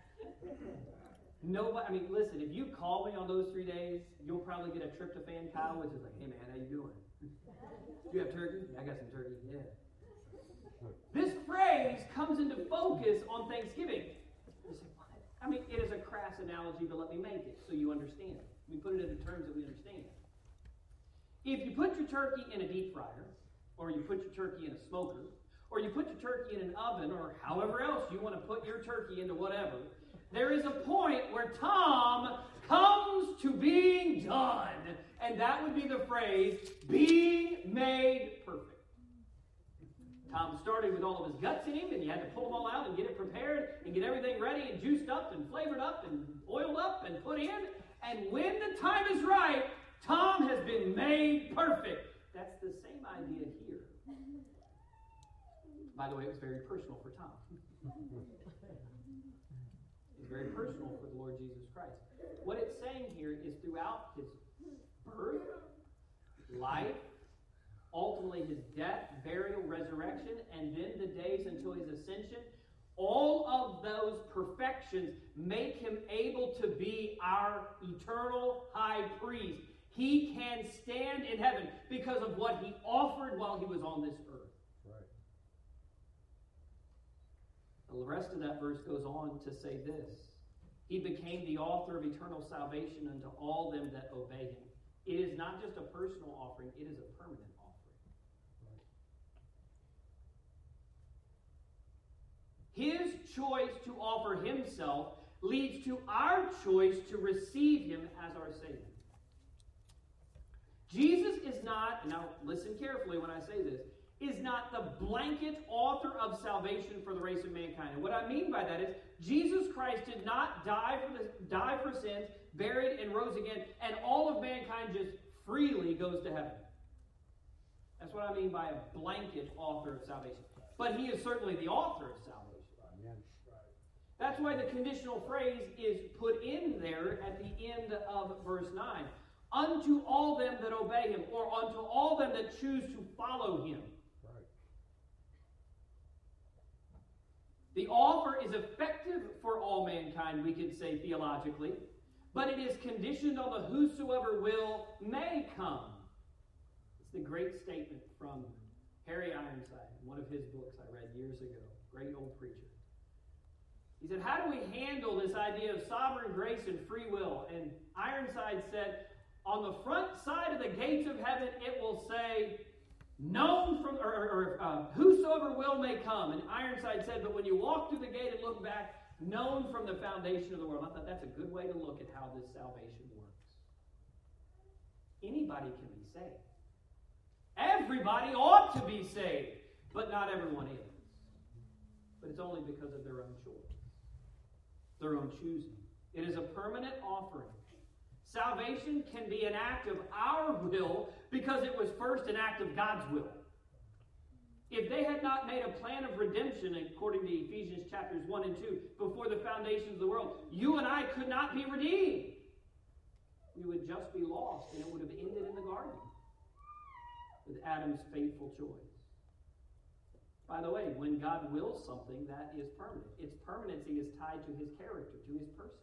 Nobody. I mean, listen. If you call me on those three days, you'll probably get a trip tryptophan, Kyle, which is like, "Hey man, how you doing? You have turkey? I got some turkey. Yeah." This phrase comes into focus on Thanksgiving. I mean, it is a crass analogy, but let me make it so you understand. We put it into terms that we understand. If you put your turkey in a deep fryer, or you put your turkey in a smoker, or you put your turkey in an oven, or however else you want to put your turkey into whatever, there is a point where Tom comes to being done. And that would be the phrase, being made perfect. Tom started with all of his guts in him, and you had to pull them all out and get it prepared and get everything ready and juiced up and flavored up and oiled up and put in. And when the time is right, Tom has been made perfect. That's the same idea here. By the way, it was very personal for Tom. It's very personal for the Lord Jesus Christ. What it's saying here is throughout his birth, life, ultimately his death, burial, resurrection, and then the days until his ascension, all of those perfections make him able to be our eternal high priest. He can stand in heaven because of what he offered while he was on this earth. Right. The rest of that verse goes on to say this He became the author of eternal salvation unto all them that obey him. It is not just a personal offering, it is a permanent offering. His choice to offer himself leads to our choice to receive him as our Savior. Jesus is not, now listen carefully when I say this, is not the blanket author of salvation for the race of mankind. And what I mean by that is Jesus Christ did not die for the, die for sins, buried and rose again, and all of mankind just freely goes to heaven. That's what I mean by a blanket author of salvation. But he is certainly the author of salvation. That's why the conditional phrase is put in there at the end of verse 9. Unto all them that obey him, or unto all them that choose to follow him. Right. The offer is effective for all mankind, we could say theologically, but it is conditioned on the whosoever will may come. It's the great statement from Harry Ironside, one of his books I read years ago. Great old preacher. He said, How do we handle this idea of sovereign grace and free will? And Ironside said, On the front side of the gates of heaven, it will say, known from, or, or uh, whosoever will may come. And Ironside said, But when you walk through the gate and look back, known from the foundation of the world. I thought that's a good way to look at how this salvation works. Anybody can be saved. Everybody ought to be saved, but not everyone is. But it's only because of their own choice their own choosing. It is a permanent offering. Salvation can be an act of our will because it was first an act of God's will. If they had not made a plan of redemption, according to Ephesians chapters 1 and 2, before the foundations of the world, you and I could not be redeemed. We would just be lost, and it would have ended in the garden with Adam's faithful choice. By the way, when God wills something, that is permanent. Its permanency is tied to his character, to his person.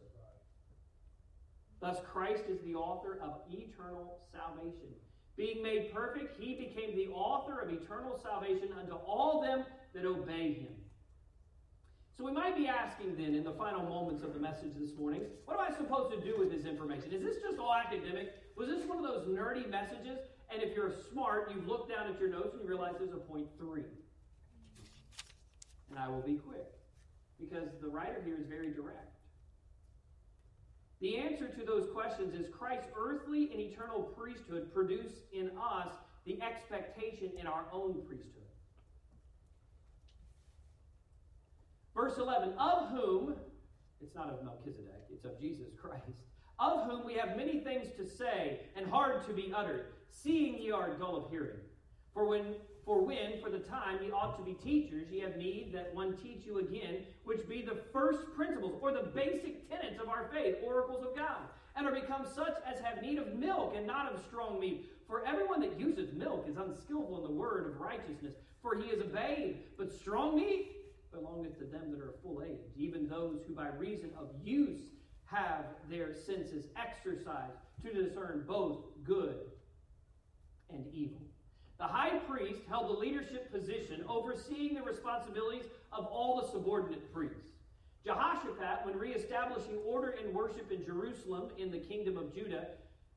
Thus, Christ is the author of eternal salvation. Being made perfect, he became the author of eternal salvation unto all them that obey him. So we might be asking then, in the final moments of the message this morning, what am I supposed to do with this information? Is this just all academic? Was this one of those nerdy messages? And if you're smart, you've looked down at your notes and you realize there's a point three and I will be quick. Because the writer here is very direct. The answer to those questions is Christ's earthly and eternal priesthood produce in us the expectation in our own priesthood. Verse 11, of whom, it's not of Melchizedek, it's of Jesus Christ, of whom we have many things to say and hard to be uttered, seeing ye are dull of hearing. For when for when, for the time, ye ought to be teachers, ye have need that one teach you again, which be the first principles, or the basic tenets of our faith, oracles of God, and are become such as have need of milk and not of strong meat. For everyone that useth milk is unskillful in the word of righteousness, for he is a babe. But strong meat belongeth to them that are full age, even those who by reason of use have their senses exercised to discern both good and evil. The high priest held the leadership position, overseeing the responsibilities of all the subordinate priests. Jehoshaphat, when reestablishing order and worship in Jerusalem in the kingdom of Judah,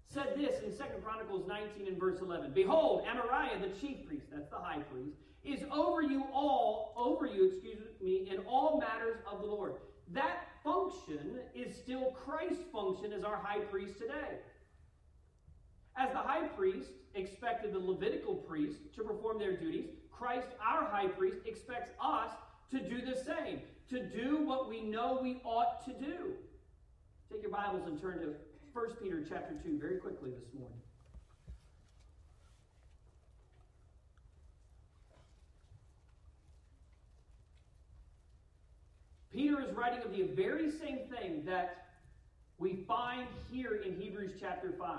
said this in 2 Chronicles 19 and verse 11 Behold, Amariah, the chief priest, that's the high priest, is over you all, over you, excuse me, in all matters of the Lord. That function is still Christ's function as our high priest today. As the high priest expected the Levitical priests to perform their duties, Christ, our high priest, expects us to do the same, to do what we know we ought to do. Take your Bibles and turn to 1 Peter chapter 2 very quickly this morning. Peter is writing of the very same thing that we find here in Hebrews chapter 5.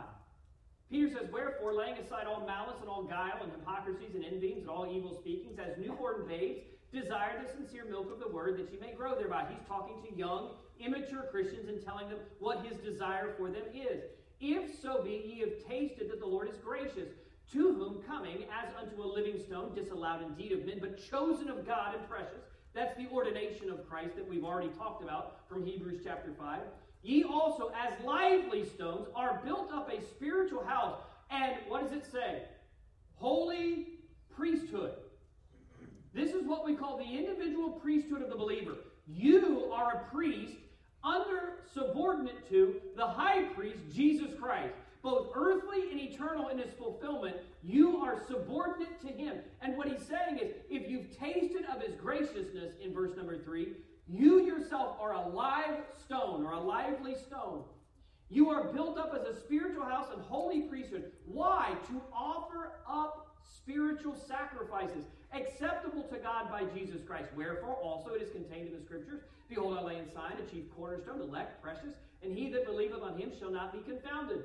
Peter says, Wherefore, laying aside all malice and all guile and hypocrisies and envyings and all evil speakings, as newborn babes, desire the sincere milk of the word that ye may grow thereby. He's talking to young, immature Christians and telling them what his desire for them is. If so be ye have tasted that the Lord is gracious, to whom coming as unto a living stone, disallowed indeed of men, but chosen of God and precious, That's the ordination of Christ that we've already talked about from Hebrews chapter 5. Ye also, as lively stones, are built up a spiritual house. And what does it say? Holy priesthood. This is what we call the individual priesthood of the believer. You are a priest under subordinate to the high priest, Jesus Christ. Both earthly and eternal in his fulfillment, you are subordinate to him. And what he's saying is if you've tasted of his graciousness in verse number three, you yourself are a live stone or a lively stone. You are built up as a spiritual house and holy priesthood. Why? To offer up spiritual sacrifices acceptable to God by Jesus Christ. Wherefore also it is contained in the scriptures Behold, I lay in Zion a chief cornerstone, elect, precious, and he that believeth on him shall not be confounded.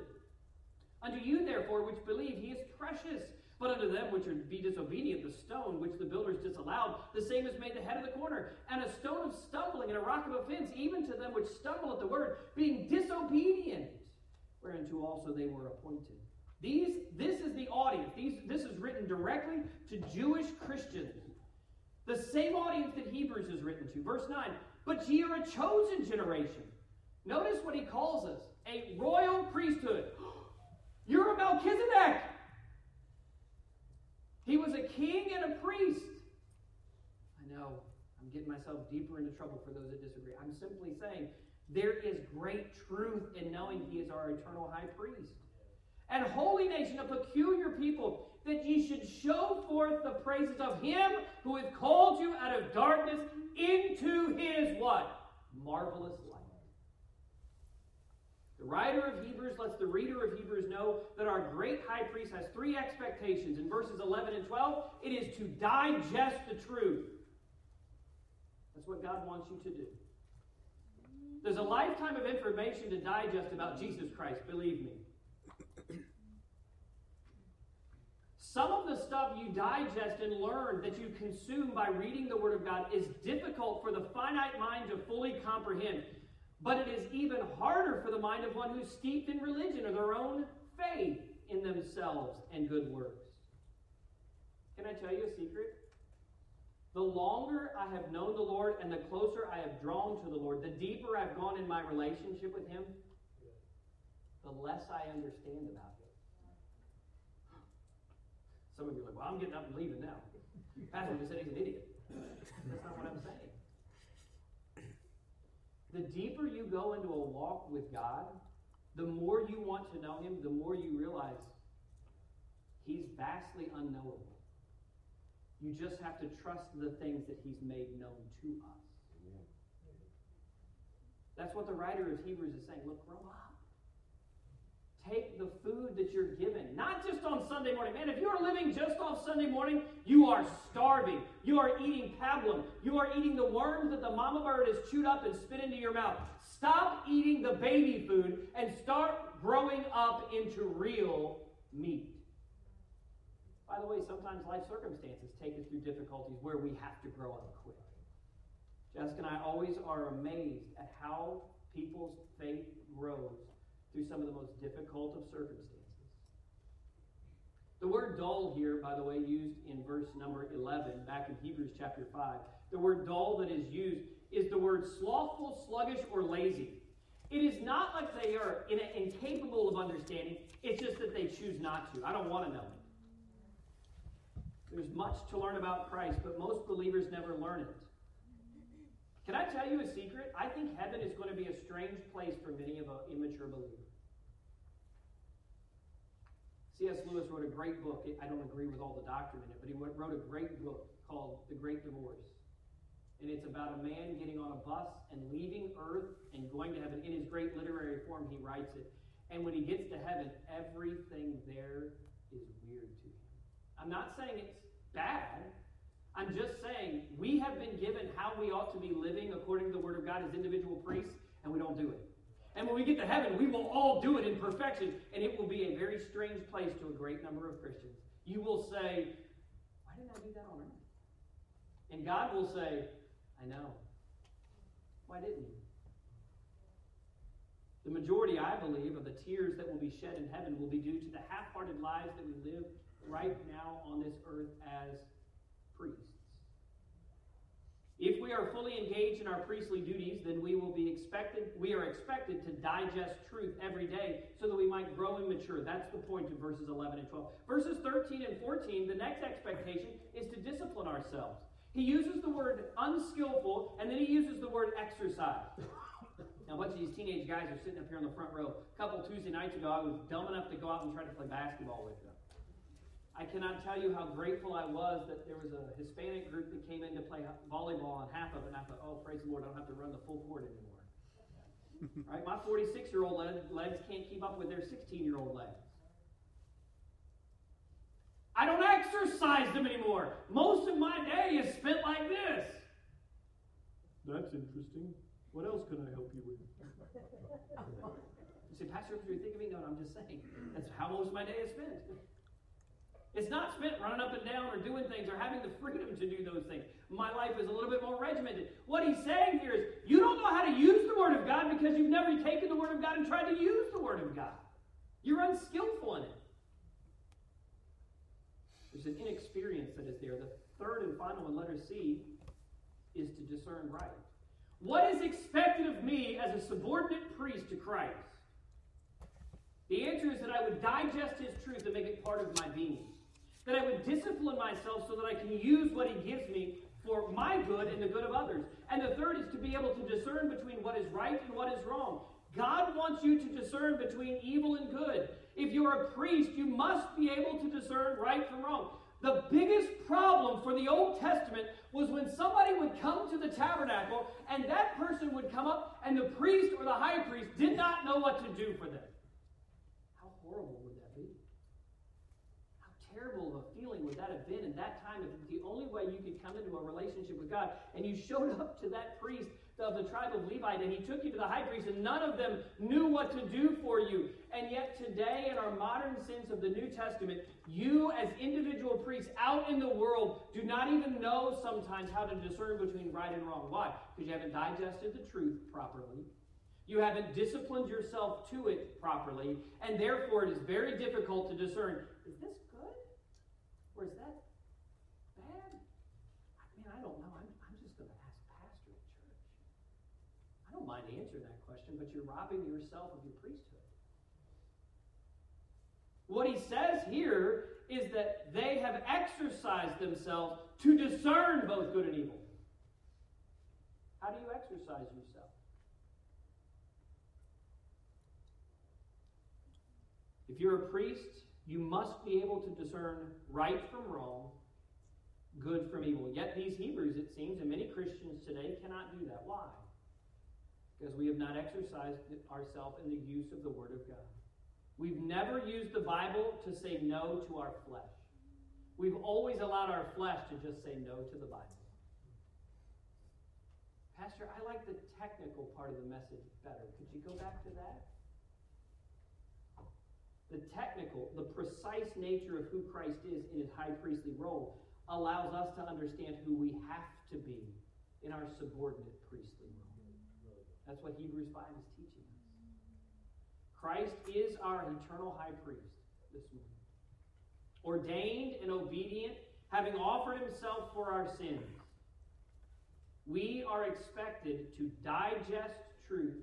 Unto you, therefore, which believe, he is precious. But unto them which be disobedient, the stone which the builders disallowed, the same is made the head of the corner, and a stone of stumbling and a rock of offense, even to them which stumble at the word, being disobedient, whereunto also they were appointed. These, this is the audience. These, this is written directly to Jewish Christians. The same audience that Hebrews is written to. Verse 9, but ye are a chosen generation. Notice what he calls us a royal priesthood. You're a Melchizedek. He was a king and a priest. I know, I'm getting myself deeper into trouble for those that disagree. I'm simply saying there is great truth in knowing he is our eternal high priest. And holy nation, a peculiar people, that ye should show forth the praises of him who hath called you out of darkness into his what? Marvelous. The writer of Hebrews lets the reader of Hebrews know that our great high priest has three expectations. In verses 11 and 12, it is to digest the truth. That's what God wants you to do. There's a lifetime of information to digest about Jesus Christ, believe me. Some of the stuff you digest and learn that you consume by reading the Word of God is difficult for the finite mind to fully comprehend. But it is even harder for the mind of one who's steeped in religion or their own faith in themselves and good works. Can I tell you a secret? The longer I have known the Lord and the closer I have drawn to the Lord, the deeper I've gone in my relationship with Him, the less I understand about Him. Some of you are like, well, I'm getting up and leaving now. Pastor just said he's an idiot. That's not what I'm saying. The deeper you go into a walk with God, the more you want to know Him, the more you realize He's vastly unknowable. You just have to trust the things that He's made known to us. That's what the writer of Hebrews is saying. Look, grow up. Take the food that you're given, not just on Sunday morning. Man, if you are living just off Sunday morning, you are starving. You are eating pablum. You are eating the worms that the mama bird has chewed up and spit into your mouth. Stop eating the baby food and start growing up into real meat. By the way, sometimes life circumstances take us through difficulties where we have to grow up quick. Jessica and I always are amazed at how people's faith grows through some of the most difficult of circumstances. The word dull here, by the way, used in verse number 11, back in Hebrews chapter 5, the word dull that is used is the word slothful, sluggish, or lazy. It is not like they are incapable of understanding, it's just that they choose not to. I don't want to know it. There's much to learn about Christ, but most believers never learn it. Can I tell you a secret? I think heaven is going to be a strange place for many of an immature believer. C.S. Lewis wrote a great book. I don't agree with all the doctrine in it, but he wrote a great book called The Great Divorce. And it's about a man getting on a bus and leaving Earth and going to heaven. In his great literary form, he writes it. And when he gets to heaven, everything there is weird to him. I'm not saying it's bad. I'm just saying we have been given how we ought to be living according to the Word of God as individual priests, and we don't do it. And when we get to heaven, we will all do it in perfection, and it will be a very strange place to a great number of Christians. You will say, Why didn't I do that on earth? And God will say, I know. Why didn't you? The majority, I believe, of the tears that will be shed in heaven will be due to the half hearted lives that we live right now on this earth as priests. If we are fully engaged in our priestly duties, then we will be expected, we are expected to digest truth every day so that we might grow and mature. That's the point of verses 11 and 12. Verses 13 and 14, the next expectation is to discipline ourselves. He uses the word unskillful, and then he uses the word exercise. now, a bunch of these teenage guys are sitting up here on the front row. A couple Tuesday nights ago, I was dumb enough to go out and try to play basketball with them. I cannot tell you how grateful I was that there was a Hispanic group that came in to play volleyball on half of it, and I thought, oh, praise the Lord, I don't have to run the full court anymore. right? My 46 year old legs can't keep up with their 16 year old legs. I don't exercise them anymore. Most of my day is spent like this. That's interesting. What else can I help you with? you say, Pastor, if you think of me, no, I'm just saying. That's how most of my day is spent. It's not spent running up and down or doing things or having the freedom to do those things. My life is a little bit more regimented. What he's saying here is you don't know how to use the Word of God because you've never taken the Word of God and tried to use the Word of God. You're unskillful in it. There's an inexperience that is there. The third and final one, letter C, is to discern right. What is expected of me as a subordinate priest to Christ? The answer is that I would digest his truth and make it part of my being. That I would discipline myself so that I can use what he gives me for my good and the good of others. And the third is to be able to discern between what is right and what is wrong. God wants you to discern between evil and good. If you're a priest, you must be able to discern right from wrong. The biggest problem for the Old Testament was when somebody would come to the tabernacle and that person would come up and the priest or the high priest did not know what to do for them. How horrible would that be? How terrible of a feeling would that have been in that time if the only way you could come into a relationship with God and you showed up to that priest of the tribe of Levite, and he took you to the high priest, and none of them knew what to do for you. And yet, today, in our modern sense of the New Testament, you, as individual priests out in the world, do not even know sometimes how to discern between right and wrong. Why? Because you haven't digested the truth properly. You haven't disciplined yourself to it properly, and therefore it is very difficult to discern is this good? Or is that bad? I mean, I don't know. I'm answering that question, but you're robbing yourself of your priesthood. What he says here is that they have exercised themselves to discern both good and evil. How do you exercise yourself? If you're a priest, you must be able to discern right from wrong, good from evil. Yet these Hebrews, it seems, and many Christians today cannot do that. Why? Because we have not exercised ourselves in the use of the Word of God. We've never used the Bible to say no to our flesh. We've always allowed our flesh to just say no to the Bible. Pastor, I like the technical part of the message better. Could you go back to that? The technical, the precise nature of who Christ is in his high priestly role allows us to understand who we have to be in our subordinate priestly role. That's what Hebrews 5 is teaching us. Christ is our eternal high priest this morning. Ordained and obedient, having offered himself for our sins. We are expected to digest truth,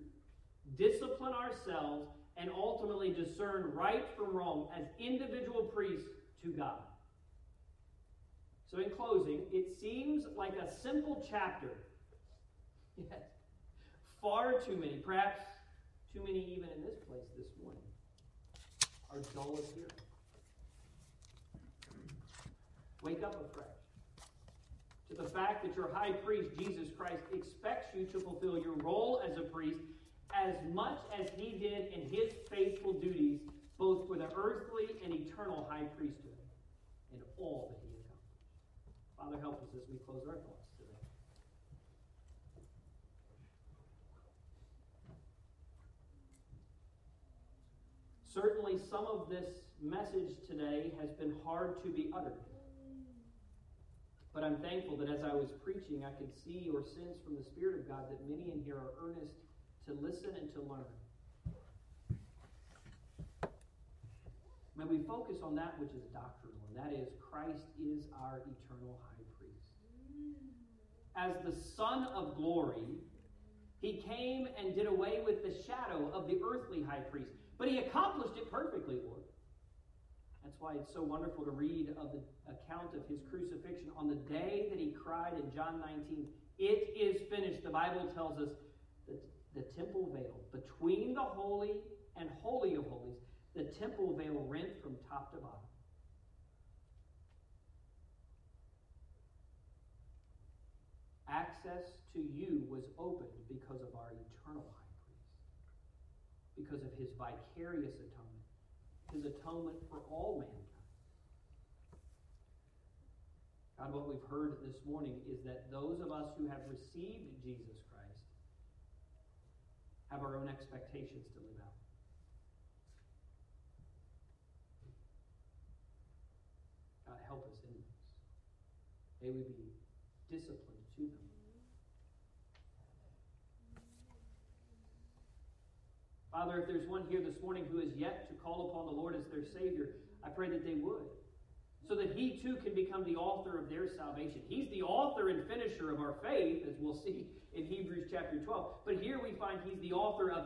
discipline ourselves, and ultimately discern right from wrong as individual priests to God. So, in closing, it seems like a simple chapter. Yes far too many, perhaps too many even in this place this morning, are dull of hearing. Wake up afresh to the fact that your high priest, Jesus Christ, expects you to fulfill your role as a priest as much as he did in his faithful duties, both for the earthly and eternal high priesthood, and all that he accomplished. Father, help us as we close our thoughts. Certainly, some of this message today has been hard to be uttered. But I'm thankful that as I was preaching, I could see or sense from the Spirit of God that many in here are earnest to listen and to learn. May we focus on that which is doctrinal, and that is Christ is our eternal high priest. as the Son of glory, he came and did away with the shadow of the earthly high priest. But he accomplished it perfectly, Lord. That's why it's so wonderful to read of the account of his crucifixion on the day that he cried in John 19, It is finished. The Bible tells us that the temple veil between the holy and holy of holies, the temple veil rent from top to bottom. Access to you was opened because of our because of his vicarious atonement, his atonement for all mankind. God, what we've heard this morning is that those of us who have received Jesus Christ have our own expectations to live out. God, help us in this. May we be disciplined to them. Father, if there's one here this morning who is yet to call upon the Lord as their Savior, I pray that they would. So that he too can become the author of their salvation. He's the author and finisher of our faith, as we'll see in Hebrews chapter 12. But here we find he's the author of